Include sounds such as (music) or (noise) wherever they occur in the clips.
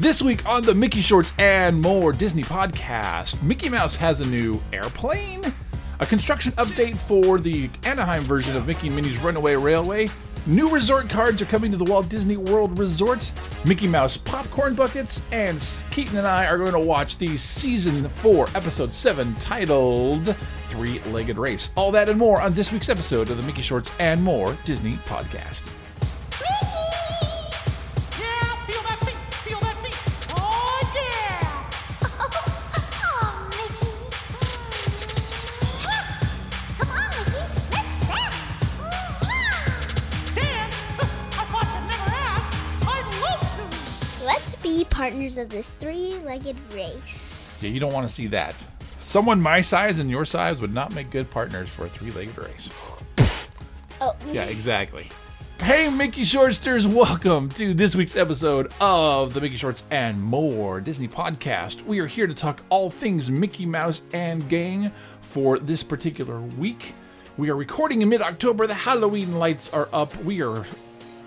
This week on the Mickey Shorts and More Disney podcast, Mickey Mouse has a new airplane, a construction update for the Anaheim version of Mickey and Minnie's Runaway Railway, new resort cards are coming to the Walt Disney World Resort, Mickey Mouse popcorn buckets, and Keaton and I are going to watch the season 4, episode 7, titled Three Legged Race. All that and more on this week's episode of the Mickey Shorts and More Disney podcast. Partners of this three-legged race. Yeah, you don't want to see that. Someone my size and your size would not make good partners for a three-legged race. Oh, Yeah, exactly. Hey, Mickey Shortsters, welcome to this week's episode of the Mickey Shorts and More Disney podcast. We are here to talk all things Mickey Mouse and gang for this particular week. We are recording in mid October. The Halloween lights are up. We are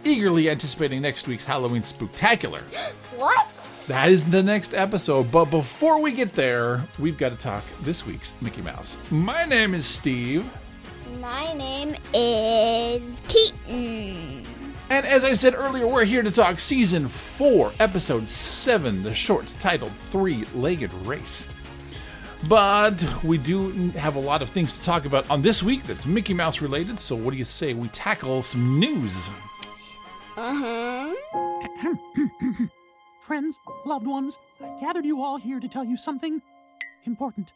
eagerly anticipating next week's Halloween Spooktacular. (gasps) what? That is the next episode. But before we get there, we've got to talk this week's Mickey Mouse. My name is Steve. My name is Keaton. And as I said earlier, we're here to talk season 4, episode 7, the short titled Three Legged Race. But we do have a lot of things to talk about on this week that's Mickey Mouse related, so what do you say we tackle some news? Uh huh. (laughs) Friends, loved ones, I've gathered you all here to tell you something important.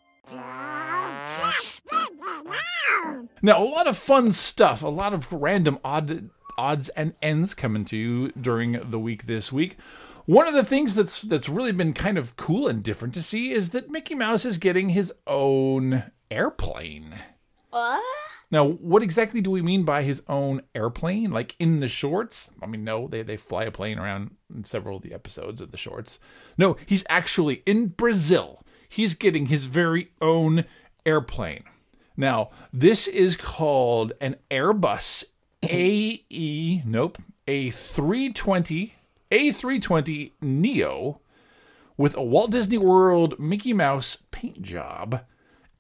Now, a lot of fun stuff, a lot of random odd odds and ends coming to you during the week this week. One of the things that's that's really been kind of cool and different to see is that Mickey Mouse is getting his own airplane. What? Now, what exactly do we mean by his own airplane? Like in the shorts? I mean, no, they, they fly a plane around in several of the episodes of the shorts. No, he's actually in Brazil. He's getting his very own airplane. Now, this is called an Airbus AE, nope, A320, A320 Neo with a Walt Disney World Mickey Mouse paint job,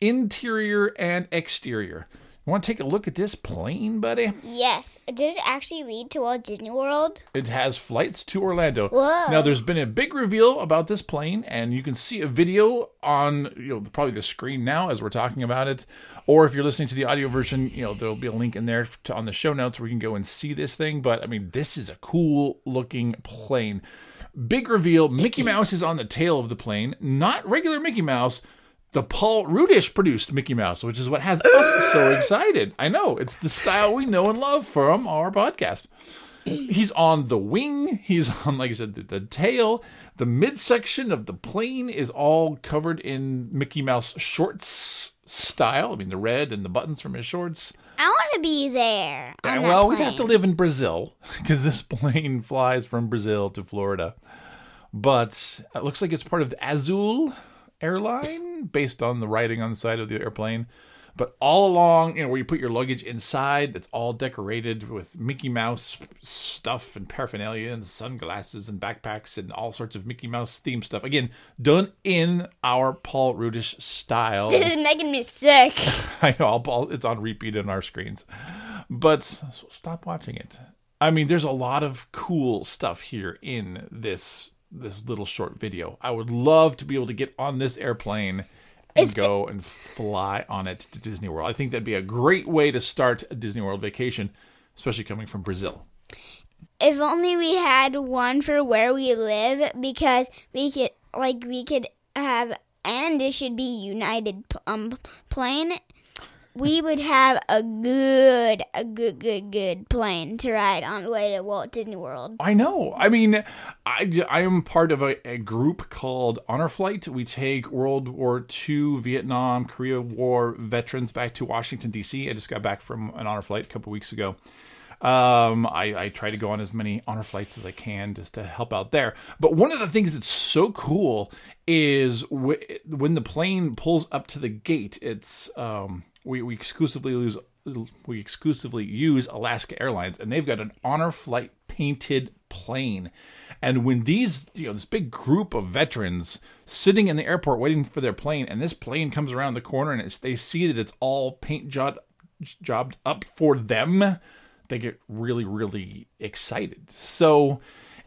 interior and exterior. Want to take a look at this plane, buddy? Yes. Does it actually lead to Walt Disney World? It has flights to Orlando. Whoa. Now, there's been a big reveal about this plane, and you can see a video on you know probably the screen now as we're talking about it. Or if you're listening to the audio version, you know there'll be a link in there to, on the show notes where you can go and see this thing. But I mean, this is a cool looking plane. Big reveal: Mickey (clears throat) Mouse is on the tail of the plane, not regular Mickey Mouse. The Paul Rudish produced Mickey Mouse, which is what has us so (laughs) excited. I know. It's the style we know and love from our podcast. He's on the wing. He's on like i said the, the tail. The midsection of the plane is all covered in mickey mouse shorts style. I mean the red and the buttons from his shorts. I want to be there. on and that well we'd have to live in brazil (laughs) because this plane flies from brazil to florida. But it looks like it's part of the azul airline based on the writing on the side of the airplane but all along, you know, where you put your luggage inside, it's all decorated with Mickey Mouse stuff and paraphernalia and sunglasses and backpacks and all sorts of Mickey Mouse theme stuff. Again, done in our Paul Rudish style. This is making me sick. (laughs) I know I'll- I'll- it's on repeat on our screens, but so stop watching it. I mean, there's a lot of cool stuff here in this this little short video. I would love to be able to get on this airplane and go and fly on it to Disney World. I think that'd be a great way to start a Disney World vacation, especially coming from Brazil. if only we had one for where we live because we could like we could have and it should be united um plane we would have a good a good good good plane to ride on the way to Walt Disney World. I know. I mean, I, I am part of a, a group called Honor Flight. We take World War II, Vietnam, Korea War veterans back to Washington, D.C. I just got back from an Honor Flight a couple weeks ago. Um, I, I try to go on as many honor flights as I can just to help out there. But one of the things that's so cool is w- when the plane pulls up to the gate. It's um, we we exclusively use we exclusively use Alaska Airlines, and they've got an honor flight painted plane. And when these, you know, this big group of veterans sitting in the airport waiting for their plane, and this plane comes around the corner and they see that it's all paint job, jobbed up for them, they get really, really excited. So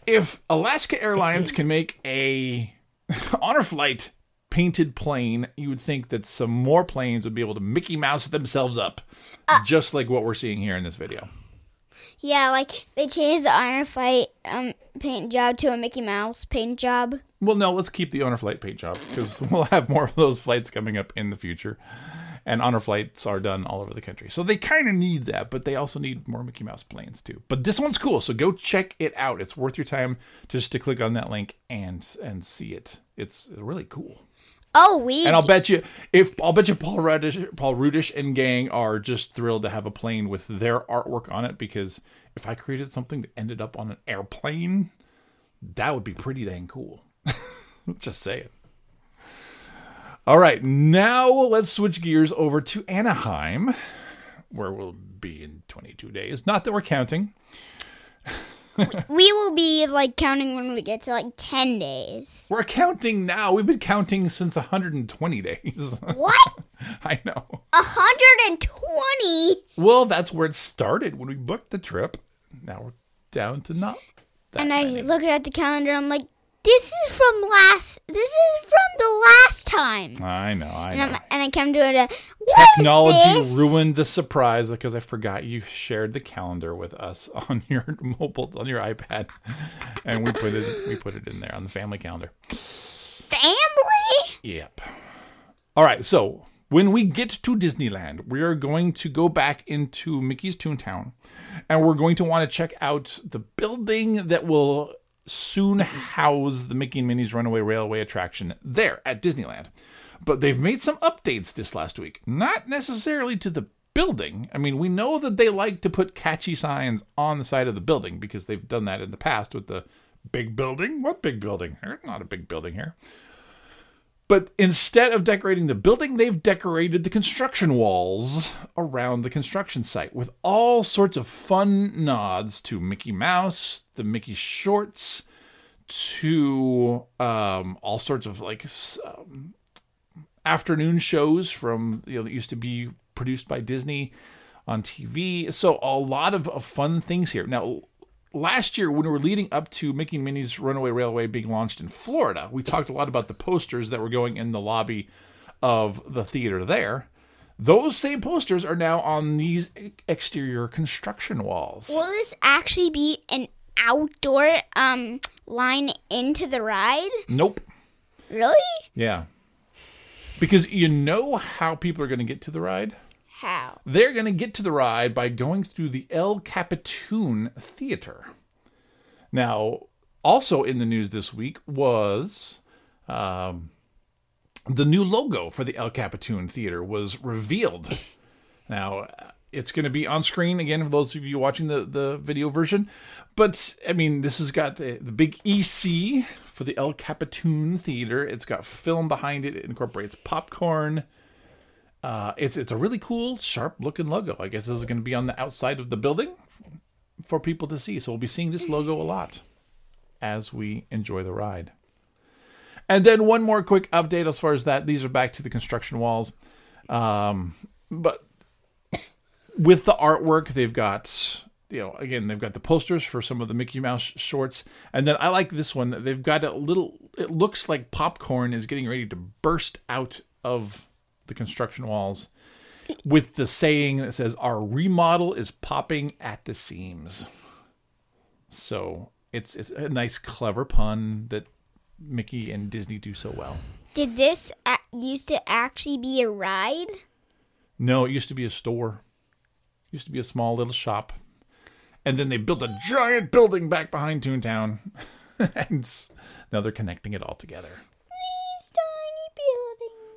if Alaska Airlines can make a (laughs) honor flight painted plane, you would think that some more planes would be able to Mickey Mouse themselves up, just like what we're seeing here in this video. Yeah, like they changed the honor flight um, paint job to a Mickey Mouse paint job. Well, no, let's keep the honor flight paint job because (laughs) we'll have more of those flights coming up in the future. And honor flights are done all over the country. So they kind of need that, but they also need more Mickey Mouse planes too. But this one's cool, so go check it out. It's worth your time just to click on that link and and see it. It's really cool. Oh, we And I'll bet you if I'll bet you Paul Rudish, Paul Rudish and gang are just thrilled to have a plane with their artwork on it because if I created something that ended up on an airplane, that would be pretty dang cool. (laughs) just say it. All right, now let's switch gears over to Anaheim, where we'll be in 22 days. Not that we're counting. (laughs) we will be like counting when we get to like ten days. We're counting now. We've been counting since 120 days. What? (laughs) I know. A hundred and twenty? Well, that's where it started when we booked the trip. Now we're down to not that And I many. look at the calendar. I'm like, this is from last. This is from the last time. I know, I And, know. I'm, and I come to it. Uh, Technology ruined the surprise because I forgot you shared the calendar with us (laughs) on your mobile on your iPad, and we put it we put it in there on the family calendar. family. Yep. All right, so when we get to Disneyland, we are going to go back into Mickey's Toontown and we're going to want to check out the building that will soon house the Mickey and Minnie's Runaway Railway attraction there at Disneyland. But they've made some updates this last week, not necessarily to the building. I mean, we know that they like to put catchy signs on the side of the building because they've done that in the past with the big building. What big building? Not a big building here. But instead of decorating the building, they've decorated the construction walls around the construction site with all sorts of fun nods to Mickey Mouse, the Mickey shorts, to um, all sorts of like um, afternoon shows from you know that used to be produced by Disney on TV. So a lot of, of fun things here. Now, last year when we were leading up to Mickey and Minnie's Runaway Railway being launched in Florida, we talked a lot about the posters that were going in the lobby of the theater there. Those same posters are now on these exterior construction walls. Will this actually be an outdoor um line into the ride? Nope. Really? Yeah. Because you know how people are going to get to the ride? How? They're going to get to the ride by going through the El Capitan Theater. Now, also in the news this week was um, the new logo for the El Capitan Theater was revealed. Now, it's going to be on screen again for those of you watching the, the video version. But, I mean, this has got the, the big EC for the El Capitan Theater. It's got film behind it. It incorporates popcorn. Uh, it's it's a really cool, sharp looking logo. I guess this is going to be on the outside of the building for people to see. So we'll be seeing this logo a lot as we enjoy the ride. And then one more quick update as far as that. These are back to the construction walls. Um, but with the artwork, they've got, you know, again, they've got the posters for some of the Mickey Mouse shorts. And then I like this one. They've got a little, it looks like popcorn is getting ready to burst out of the construction walls with the saying that says, Our remodel is popping at the seams. So it's, it's a nice, clever pun that Mickey and Disney do so well. Did this a- used to actually be a ride? No, it used to be a store. It used to be a small little shop. And then they built a giant building back behind Toontown. (laughs) and now they're connecting it all together.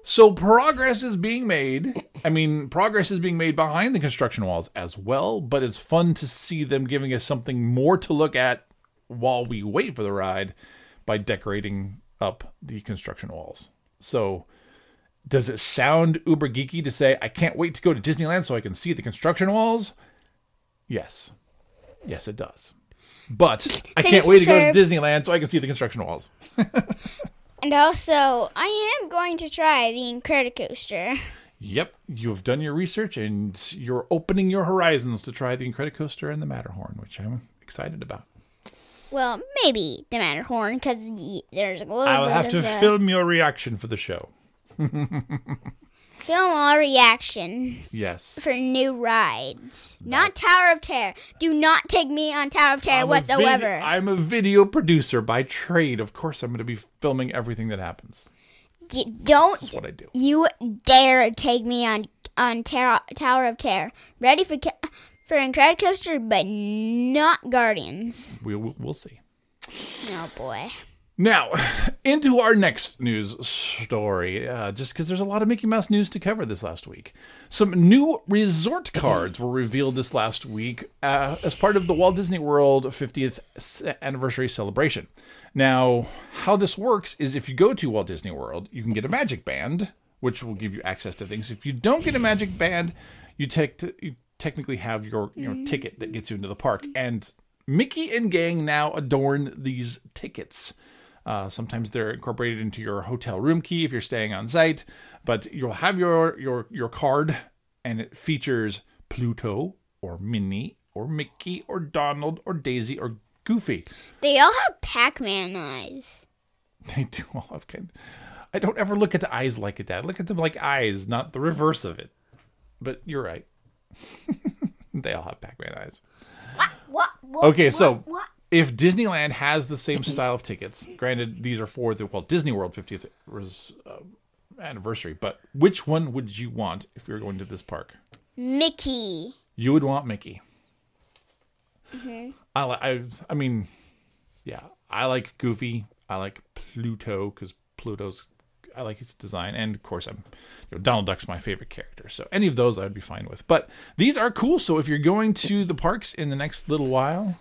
These tiny buildings. So progress is being made. I mean, progress is being made behind the construction walls as well, but it's fun to see them giving us something more to look at while we wait for the ride by decorating up the construction walls. So, does it sound uber geeky to say, I can't wait to go to Disneyland so I can see the construction walls? Yes. Yes, it does. But I can't wait to go to Disneyland so I can see the construction walls. (laughs) And also, I am going to try the Incredicoaster. Yep, you have done your research and you're opening your horizons to try the Incredicoaster and the Matterhorn, which I'm excited about. Well, maybe the Matterhorn, because there's a little I'll bit have to film your reaction for the show. (laughs) film all reactions Yes. for new rides. Not Tower of Terror. Do not take me on Tower of Terror I'm a vid- whatsoever. I'm a video producer by trade. Of course, I'm going to be filming everything that happens. D- don't That's what I do. you dare take me on on Terror, Tower of Terror. Ready for ca- for Incredicoaster, but not Guardians. We'll, we'll, we'll see. Oh boy. Now, (sighs) into our next news story, uh, just because there's a lot of Mickey Mouse news to cover this last week. Some new resort cards were revealed this last week uh, as part of the Walt Disney World 50th anniversary celebration. Now, how this works is if you go to Walt Disney World, you can get a magic band, which will give you access to things. If you don't get a magic band, you, tech you technically have your, your ticket that gets you into the park. And Mickey and gang now adorn these tickets. Uh, sometimes they're incorporated into your hotel room key if you're staying on site, but you'll have your your your card, and it features Pluto or Minnie or Mickey or Donald or Daisy or Goofy. They all have Pac-Man eyes. (laughs) They do all have kind. I don't ever look at the eyes like that. I look at them like eyes, not the reverse of it. But you're right. (laughs) they all have Pac-Man eyes. What? what Okay, what, so what? If Disneyland has the same (clears throat) style of tickets, granted these are for the Walt Disney World 50th res- uh, anniversary, but which one would you want if you're going to this park? Mickey. You would want Mickey. Mm-hmm. I, li- I I mean, yeah, I like Goofy. I like Pluto because Pluto's I like its design, and of course I'm you know, Donald Duck's my favorite character. So any of those I would be fine with. But these are cool. So if you're going to the parks in the next little while,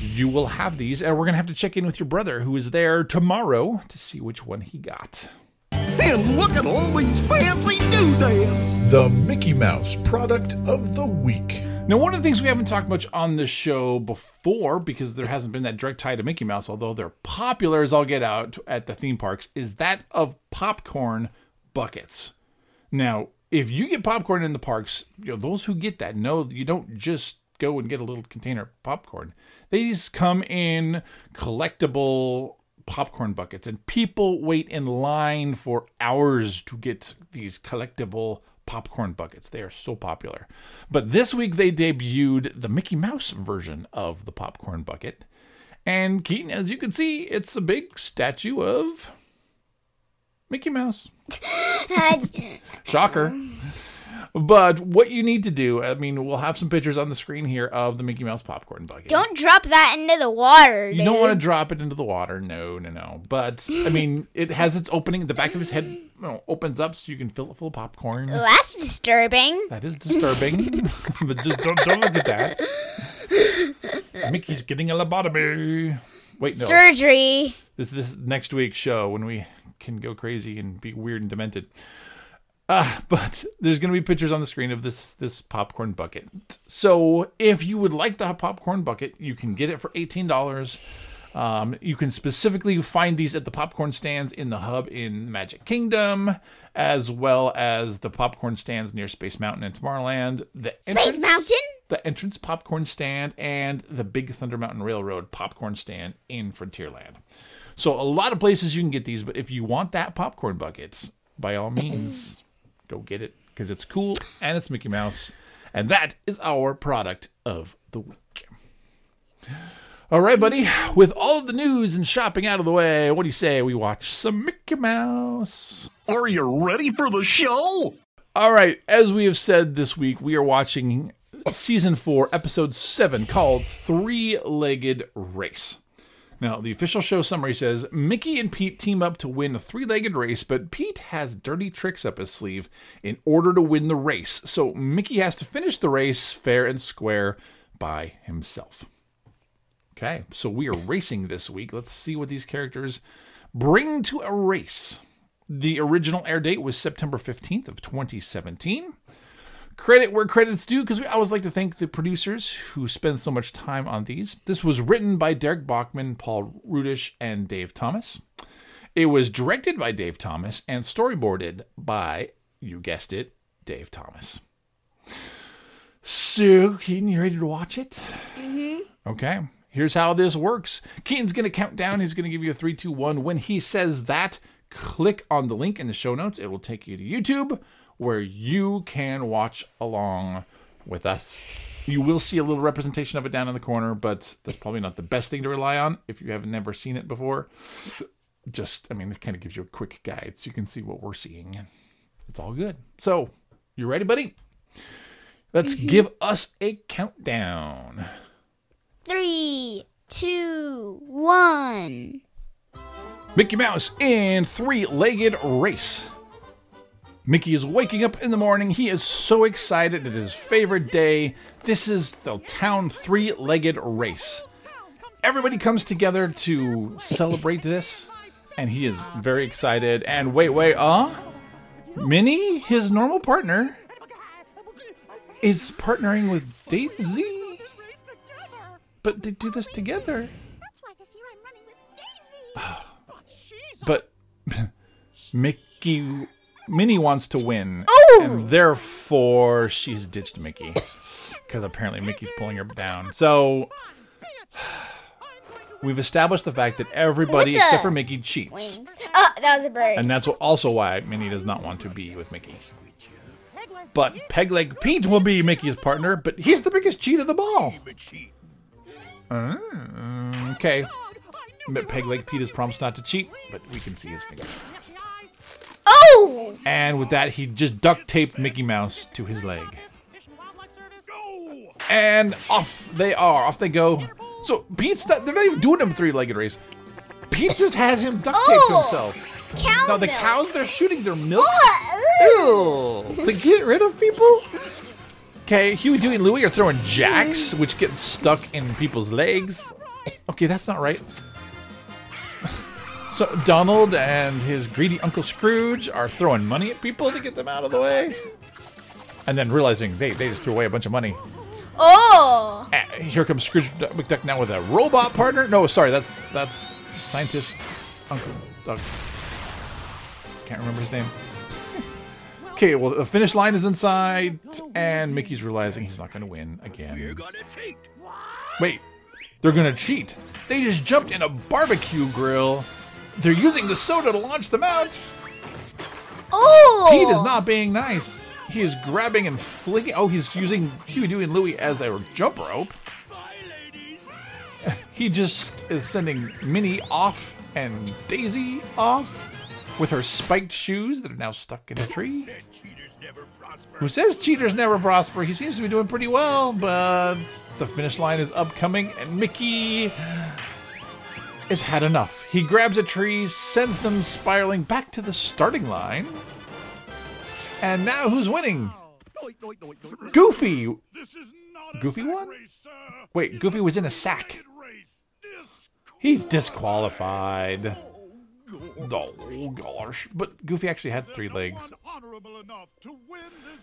you will have these, and we're gonna have to check in with your brother who is there tomorrow to see which one he got. And look at all these fancy doodads. The Mickey Mouse product of the week. Now, one of the things we haven't talked much on the show before, because there hasn't been that direct tie to Mickey Mouse, although they're popular as all get out at the theme parks, is that of popcorn buckets. Now, if you get popcorn in the parks, you know those who get that know you don't just go and get a little container of popcorn. These come in collectible popcorn buckets, and people wait in line for hours to get these collectible popcorn buckets. They are so popular. But this week they debuted the Mickey Mouse version of the popcorn bucket. And Keaton, as you can see, it's a big statue of Mickey Mouse. (laughs) Shocker. But what you need to do, I mean, we'll have some pictures on the screen here of the Mickey Mouse popcorn bucket. Don't drop that into the water. you don't want to drop it into the water. No, no, no. But I mean, (laughs) it has its opening. The back of his head you know, opens up so you can fill it full of popcorn. Well, that's disturbing. That is disturbing. (laughs) but just don't, don't look at that. Mickey's getting a lobotomy. Wait, no. Surgery. This this next week's show when we can go crazy and be weird and demented. Uh, but there's going to be pictures on the screen of this this popcorn bucket. So if you would like the popcorn bucket, you can get it for eighteen dollars. Um, you can specifically find these at the popcorn stands in the hub in Magic Kingdom, as well as the popcorn stands near Space Mountain and Tomorrowland. The Space Mountain? the entrance popcorn stand, and the Big Thunder Mountain Railroad popcorn stand in Frontierland. So a lot of places you can get these, but if you want that popcorn bucket, by all means, (clears throat) go get it because it's cool and it's Mickey Mouse, and that is our product of the week. All right, buddy. With all of the news and shopping out of the way, what do you say we watch some Mickey Mouse? Are you ready for the show? All right, as we have said this week, we are watching season four, episode seven, called Three Legged Race. Now, the official show summary says Mickey and Pete team up to win a three legged race, but Pete has dirty tricks up his sleeve in order to win the race. So Mickey has to finish the race fair and square by himself. Okay, so we are racing this week. Let's see what these characters bring to a race. The original air date was September 15th of 2017. Credit where credit's due because we always like to thank the producers who spend so much time on these. This was written by Darrick Bachman, Paul Rudish, and Dave Thomas. It was directed by Dave Thomas and storyboarded by, you guessed it, Dave Thomas. So, Keaton, you ready to watch it? Mm-hmm. Okay. Here's how this works. Keaton's going to count down. He's going to give you a three, two, one. When he says that, click on the link in the show notes. It will take you to YouTube where you can watch along with us. You will see a little representation of it down in the corner, but that's probably not the best thing to rely on if you have never seen it before. Just, I mean, it kind of gives you a quick guide so you can see what we're seeing. It's all good. So, you ready, buddy? Let's mm-hmm. give us a countdown. Three, two, one. Mickey Mouse in three legged race. Mickey is waking up in the morning. He is so excited. It is his favorite day. This is the town three legged race. Everybody comes together to celebrate this, and he is very excited. And wait, wait, uh? Minnie, his normal partner, is partnering with Daisy. But they do this together. (sighs) But (laughs) Mickey, Minnie wants to win, and therefore she's ditched Mickey because apparently Mickey's pulling her down. So we've established the fact that everybody the- except for Mickey cheats, Wings. Oh, that was a bird. and that's also why Minnie does not want to be with Mickey. But Pegleg Pete will be Mickey's partner, but he's the biggest cheat of them all. Uh, okay. Pegleg Pete has promised not to cheat, but we can see his fingers. Oh! And with that, he just duct taped Mickey Mouse to his leg. And off they are. Off they go. So Pete's not, they're not even doing him three legged race. Pete just has him duct taped to Oh! himself. Cow Now the milk. cows, they're shooting their milk Oh, Ew. to get rid of people. Okay, Huey, Dewey, and Louie are throwing jacks, which get stuck in people's legs. Okay, that's not right. So Donald and his greedy Uncle Scrooge are throwing money at people to get them out of the way. And then realizing they, they just threw away a bunch of money. oh! Ah, here comes Scrooge McDuck now with a robot partner. No, sorry, that's that's scientist Uncle Doug. Can't remember his name. (laughs) Okay, well the finish line is inside, and Mickey's realizing he's not going to win again. Wait, they're going to cheat. They just jumped in a barbecue grill. They're using the soda to launch them out. Oh! Pete is not being nice. He is grabbing and flinging. Oh, he's using Huey, Dewey, and Louie as a jump rope. (laughs) He just is sending Minnie off and Daisy off with her spiked shoes that are now stuck in a tree. Who says cheaters never prosper? He seems to be doing pretty well, but the finish line is upcoming, and Mickey has had enough. He grabs a tree, sends them spiraling back to the starting line. And now who's winning? Goofy. Goofy won? Wait, Goofy was in a sack. He's disqualified. Oh gosh. But Goofy actually had three legs.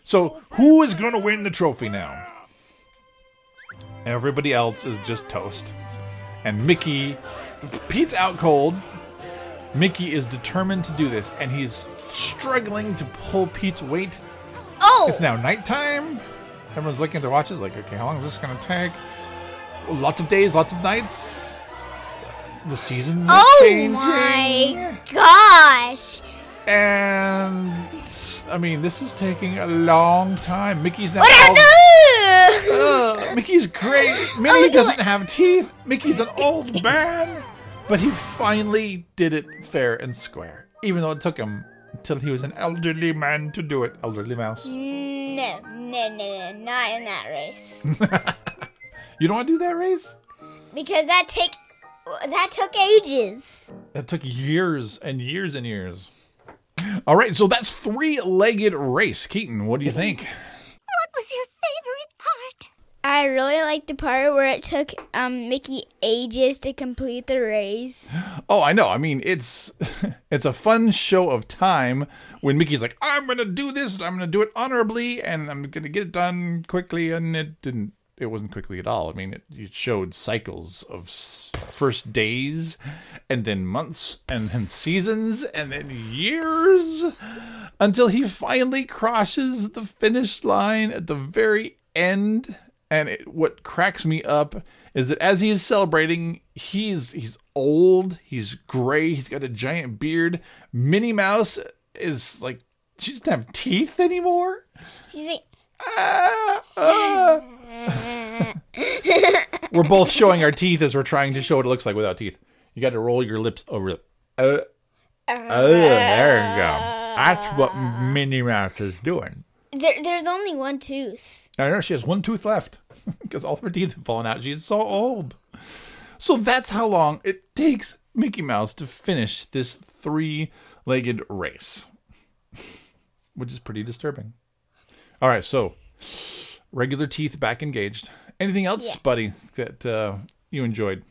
So who is to win the trophy now? Everybody else is just toast. And Mickey, Pete's out cold. Mickey is determined to do this, and he's struggling to pull Pete's weight. Oh! It's now nighttime. Everyone's looking at their watches, like, okay, how long is this going to take? Lots of days, lots of nights. The seasons are Oh changing. my gosh! And I mean, this is taking a long time. Mickey's now. What all-? Ugh, Mickey's great. Oh Minnie look at doesn't have teeth. Mickey's an old man. But he finally did it fair and square. Even though it took him until he was an elderly man to do it. Elderly mouse. (laughs) No, no, no, no, not in that race. You don't want to do that race? Because that take that took ages. That took years and years and years. All right, so that's three legged race. Keaton, what do you think? What was your? I really like the part where it took um, Mickey ages to complete the race. (gasps) Oh, I know. I mean, it's (laughs) it's a fun show of time when Mickey's like, "I'm gonna do this. I'm gonna do it honorably, and I'm gonna get it done quickly." And it didn't. It wasn't quickly at all. I mean, it, it showed cycles of first days, and then months, and then seasons, and then years, until he finally crosses the finish line at the very end. And it, what cracks me up is that as he is celebrating, he's he's old, he's gray, he's got a giant beard. Minnie Mouse is like she doesn't have teeth anymore. She's like, Ah, ah. we're both showing our teeth as we're trying to show what it looks like without teeth. You got to roll your lips over. Uh, oh, there you go. That's what Minnie Mouse is doing. There, there's only one tooth. I know she has one tooth left (laughs) because all of her teeth have fallen out. She's so old. So that's how long it takes Mickey Mouse to finish this three legged race, (laughs) which is pretty disturbing. All right, so regular teeth back engaged. Anything else, buddy, that uh, you enjoyed?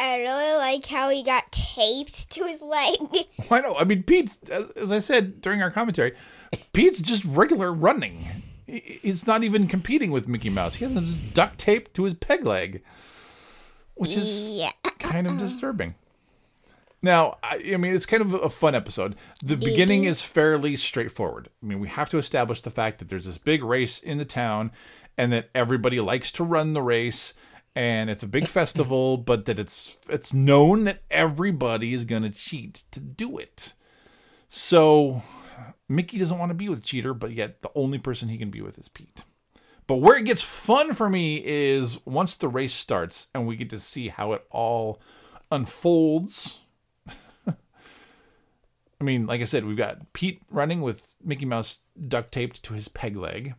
I really like how he got taped to his leg. (laughs) Why not? I mean, Pete's, as, as I said during our commentary, Pete's just regular running. He- He's not even competing with Mickey Mouse. He has him just duct taped to his peg leg, which is Yeah. kind of disturbing. Now, I, I mean, it's kind of a fun episode. The beginning is fairly straightforward. I mean, we have to establish the fact that there's this big race in the town and that everybody likes to run the race and it's a big festival, (laughs) but that it's it's known that everybody is going to cheat to do it. So, Mickey doesn't want to be with Cheater, but yet the only person he can be with is Pete. But where it gets fun for me is once the race starts and we get to see how it all unfolds. (laughs) I mean, like I said, we've got Pete running with Mickey Mouse duct taped to his peg leg.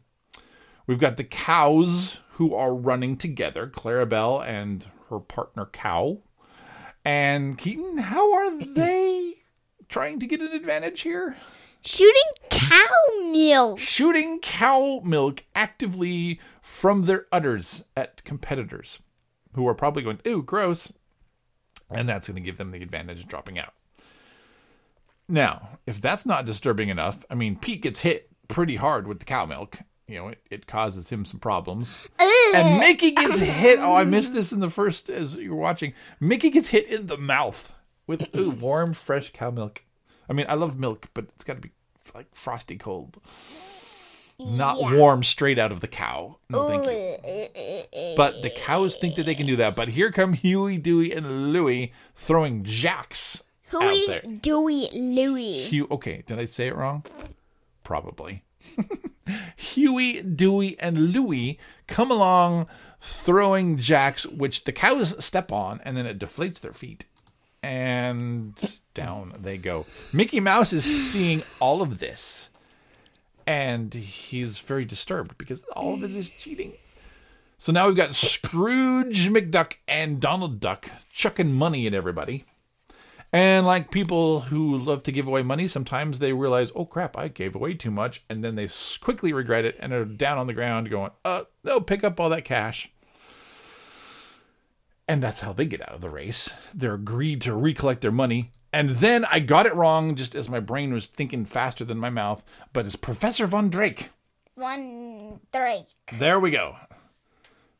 We've got the cows who are running together, Clarabelle and her partner Cow. And Keaton, how are they trying to get an advantage here? Shooting cow milk. shooting cow milk actively from their udders at competitors who are probably going, ooh, gross. And that's going to give them the advantage of dropping out. Now, if that's not disturbing enough, I mean, Pete gets hit pretty hard with the cow milk. You know, it, it causes him some problems. And Mickey gets (laughs) hit. Oh, I missed this in the first as you're watching. Mickey gets hit in the mouth with ooh, warm, fresh cow milk. I mean, I love milk, but it's got to be like frosty cold. Not warm straight out of the cow. No, thank you. But the cows think that they can do that. But here come Huey, Dewey, and Louie throwing jacks Huey. Dewey, Louie. Hugh, okay, did I say it wrong? Probably. (laughs) Huey, Dewey, and Louie come along throwing jacks, which the cows step on, and then it deflates their feet. And down they go. Mickey Mouse is seeing all of this, and he's very disturbed because all of this is cheating. So now we've got Scrooge McDuck and Donald Duck chucking money at everybody. And like people who love to give away money, sometimes they realize, oh crap, I gave away too much. And then they quickly regret it and are down on the ground going, uh, no, pick up all that cash. And that's how they get out of the race. They're agreed to recollect their money. And then I got it wrong just as my brain was thinking faster than my mouth, but it's Professor Von Drake. One, three. There we go.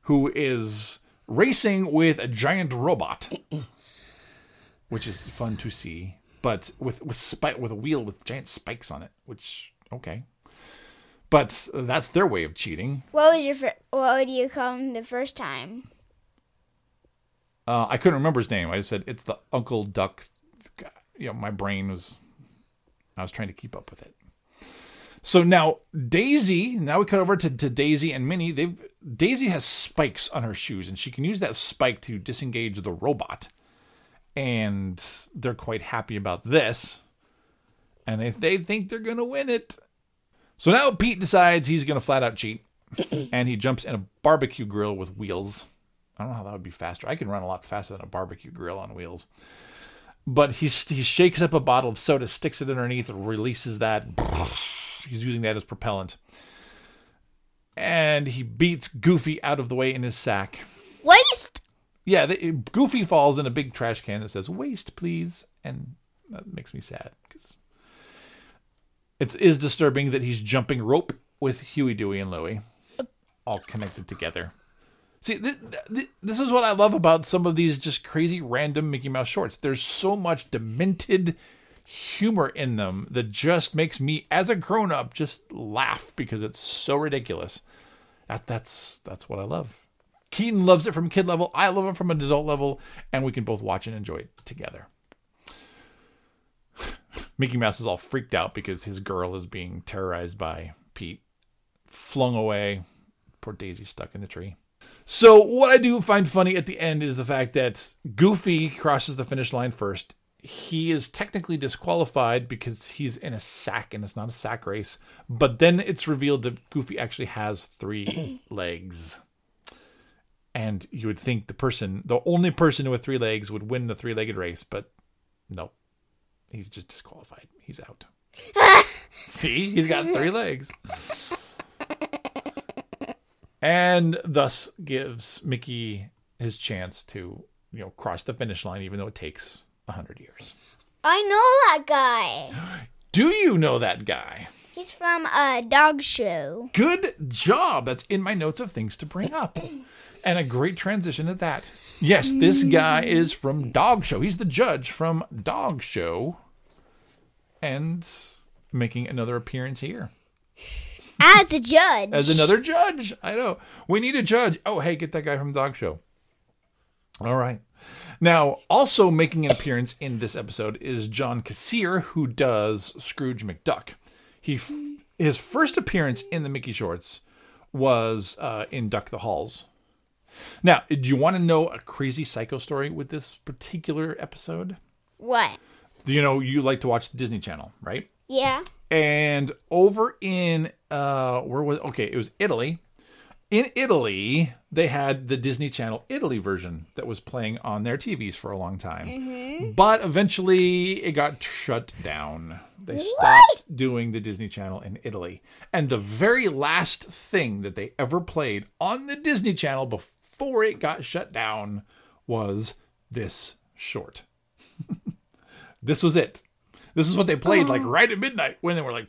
Who is racing with a giant robot, (clears throat) which is fun to see, but with with spike with a wheel with giant spikes on it. Which okay, but that's their way of cheating. What was your fir- What would you call him the first time? Uh, I couldn't remember his name. I just said it's the Uncle Duck. guy. You know, my brain was. I was trying to keep up with it. So now Daisy. Now we cut over to, to Daisy and Minnie. They've Daisy has spikes on her shoes, and she can use that spike to disengage the robot. And they're quite happy about this, and they they think they're gonna win it. So now Pete decides he's gonna flat out cheat, (coughs) and he jumps in a barbecue grill with wheels. I don't know how that would be faster. I can run a lot faster than a barbecue grill on wheels. But he he shakes up a bottle of soda, sticks it underneath, releases that. (sighs) He's using that as propellant. and he beats Goofy out of the way in his sack. Yeah, Goofy falls in a big trash can that says "waste, please," and that makes me sad because it is disturbing that he's jumping rope with Huey, Dewey, and Louie, all connected together. See, this, this is what I love about some of these just crazy random Mickey Mouse shorts. There's so much demented humor in them that just makes me, as a grown up, just laugh because it's so ridiculous. That, that's that's what I love. Keaton loves it from kid level. I love it from an adult level, and we can both watch and enjoy it together. (sighs) Mickey Mouse is all freaked out because his girl is being terrorized by Pete, flung away. Poor Daisy stuck in the tree. So, what I do find funny at the end is the fact that Goofy crosses the finish line first. He is technically disqualified because he's in a sack and it's not a sack race. But then it's revealed that Goofy actually has three (coughs) legs. And you would think the person, the only person with three legs, would win the three legged race, but no. He's just disqualified. He's out. (laughs) See, he's got three legs and thus gives Mickey his chance to you know cross the finish line, even though it takes a hundred years. I know that guy. (gasps) Do you know that guy? He's from a dog show. Good job. That's in my notes of things to bring up. And a great transition at that. Yes, this guy is from Dog Show. He's the judge from Dog Show and making another appearance here. As a judge. As another judge. I know. We need a judge. Oh, hey, get that guy from Dog Show. All right. Now, also making an appearance in this episode is John Kassir, who does Scrooge McDuck. He f- his first appearance in the Mickey shorts was uh, in Duck the Halls. Now, do you want to know a crazy psycho story with this particular episode? What? You know, you like to watch the Disney Channel, right? Yeah. And over in uh where was okay, it was Italy. In Italy, they had the Disney Channel Italy version that was playing on their TVs for a long time. But eventually it got shut down. They stopped doing the Disney Channel in Italy. And the very last thing that they ever played on the Disney Channel before it got shut down was this short. (laughs) this was it. This is what they played like oh. right at midnight when they were like,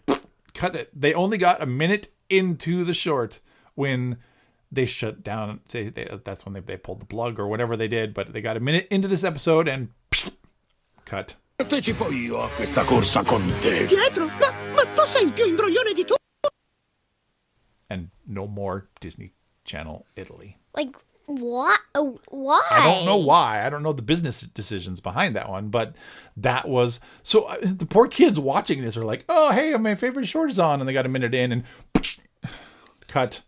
cut it. They only got a minute into the short when they shut down. They, they, that's when they, they pulled the plug or whatever they did. But they got a minute into this episode and cut. Partecipo io a questa corsa con te. Pietro, ma, ma tu sei il più imbroglione di tutti. And no more Disney Channel Italy. Like what? Why? I don't know why. I don't know the business decisions behind that one, but that was so. Uh, the poor kids watching this are like, "Oh, hey, my favorite short is on," and they got a minute in and (laughs) cut.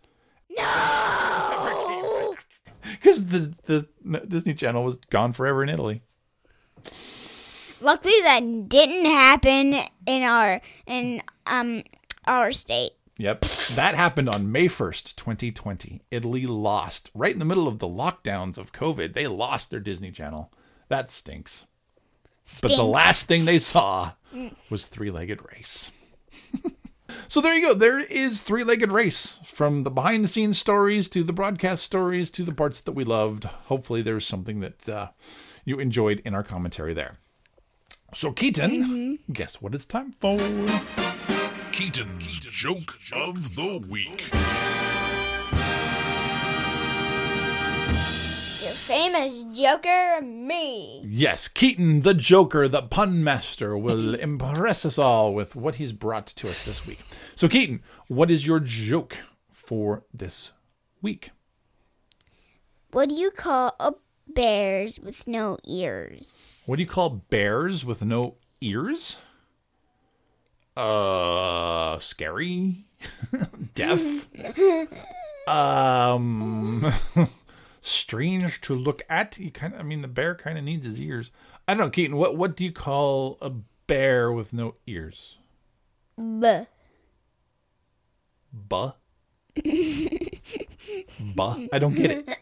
No. (laughs) because the the Disney Channel was gone forever in Italy. Luckily, that didn't happen in our in um our state. Yep, that happened on May first, twenty twenty. Italy lost right in the middle of the lockdowns of COVID. They lost their Disney Channel. That stinks. stinks. But the last thing they saw was Three Legged Race. (laughs) so there you go. There is Three Legged Race. From the behind the scenes stories to the broadcast stories to the parts that we loved. Hopefully, there's something that uh, you enjoyed in our commentary there. So, Keaton, guess what it's time for? Keaton's Joke of the Week. Your famous Joker, me. Yes, Keaton, the Joker, the pun master, will impress us all with what he's brought to us this week. So, Keaton, what is your joke for this week? What do you call a bears with no ears? What do you call bears with no ears? Uh, scary, (laughs) deaf, um, (laughs) strange to look at. You kind of, I mean, the bear kind of needs his ears. I don't know, Keaton. What what do you call a bear with no ears? Buh. Buh. Buh. I don't get it.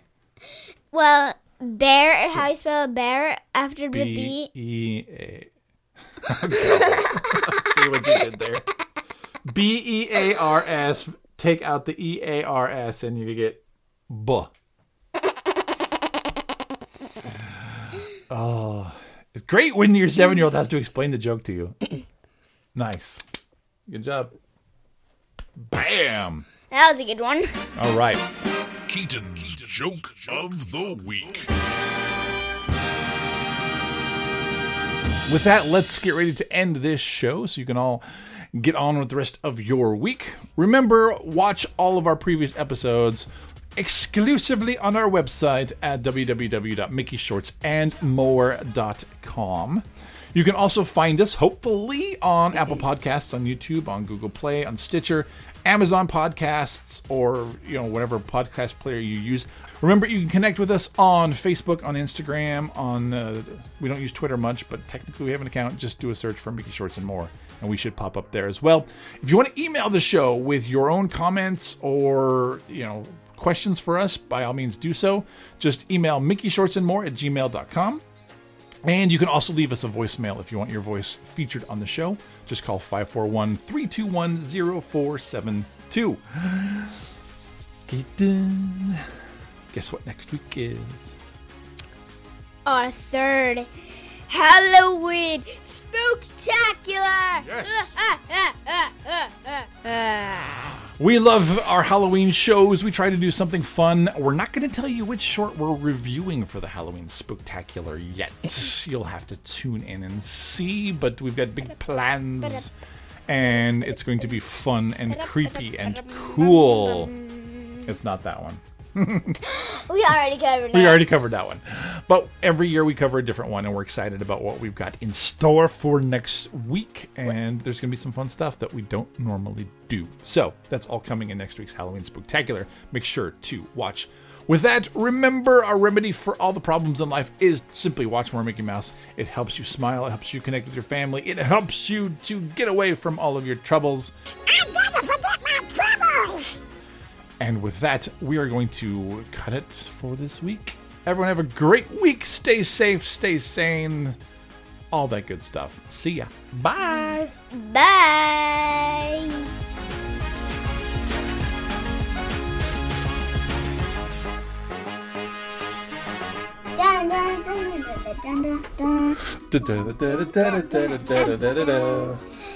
Well, bear. How you spell bear after the B? E A. Let's see what you did there. B E A R S take out the E A R S and you get buh. (sighs) Oh, it's great when your seven year old has to explain the joke to you. (clears throat) nice. Good job. Bam. That was a good one. All right. Keaton's Joke of the Week. With that, let's get ready to end this show so you can all get on with the rest of your week. Remember, watch all of our previous episodes exclusively on our website at www.mickeyshortsandmore.com. You can also find us, hopefully, on Apple Podcasts, on YouTube, on Google Play, on Stitcher, Amazon Podcasts, or you know whatever podcast player you use. Remember, you can connect with us on Facebook, on Instagram, on uh, we don't use Twitter much, but technically we have an account. Just do a search for Mickey Shorts and more, and we should pop up there as well. If you want to email the show with your own comments or you know questions for us, by all means do so. Just email Mickey Shorts and more at gmail.com. And you can also leave us a voicemail if you want your voice featured on the show. Just call 541 321 0472. (gasps) Guess what next week is? Our third Halloween spooktacular. Yes. (laughs) We love our Halloween shows. We try to do something fun. We're not going to tell you which short we're reviewing for the Halloween Spooktacular yet. You'll have to tune in and see, but we've got big plans. And it's going to be fun and creepy and cool. It's not that one. We already covered that. We already covered that one. But every year we cover a different one, and we're excited about what we've got in store for next week. And there's going to be some fun stuff that we don't normally do. So that's all coming in next week's Halloween Spooktacular. Make sure to watch. With that, remember our remedy for all the problems in life is simply watch more Mickey Mouse. It helps you smile, it helps you connect with your family, it helps you to get away from all of your troubles. I never forget my troubles. And with that, we are going to cut it for this week. Everyone have a great week. Stay safe, stay sane, all that good stuff. See ya. Bye. Bye. Dun, dun, dun, dun, dun, dun, dun.